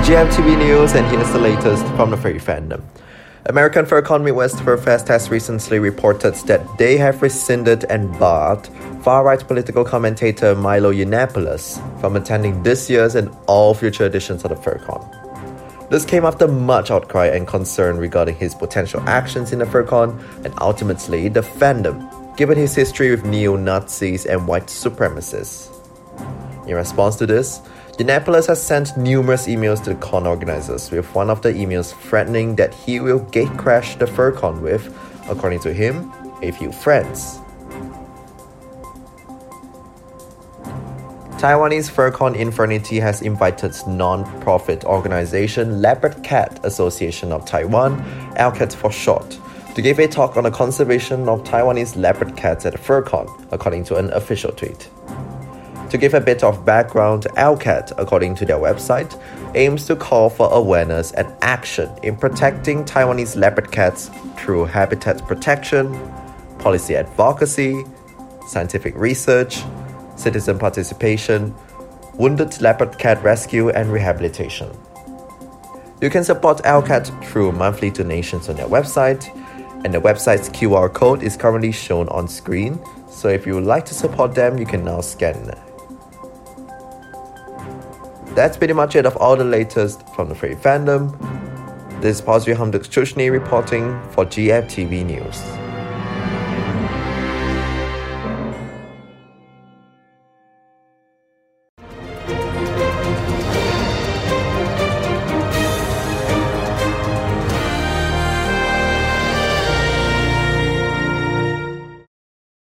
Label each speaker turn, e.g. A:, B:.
A: GFTV News, and here's the latest from the furry fandom. American FurCon Midwest Fur Fest has recently reported that they have rescinded and barred far-right political commentator Milo Yiannopoulos from attending this year's and all future editions of the FurCon. This came after much outcry and concern regarding his potential actions in the FurCon and ultimately the fandom, given his history with neo-Nazis and white supremacists. In response to this, Yiannopoulos has sent numerous emails to the con organizers, with one of the emails threatening that he will gatecrash the FurCon with, according to him, a few friends. Taiwanese FurCon Infurnity has invited non-profit organization Leopard Cat Association of Taiwan, LCAT for short, to give a talk on the conservation of Taiwanese leopard cats at FurCon, according to an official tweet. To give a bit of background, LCAT, according to their website, aims to call for awareness and action in protecting Taiwanese leopard cats through habitat protection, policy advocacy, scientific research, citizen participation, wounded leopard cat rescue, and rehabilitation. You can support LCAT through monthly donations on their website, and the website's QR code is currently shown on screen. So if you would like to support them, you can now scan that's pretty much it of all the latest from the Furry Fandom. This is Pazvi Hamduk Chushni reporting for GFTV News.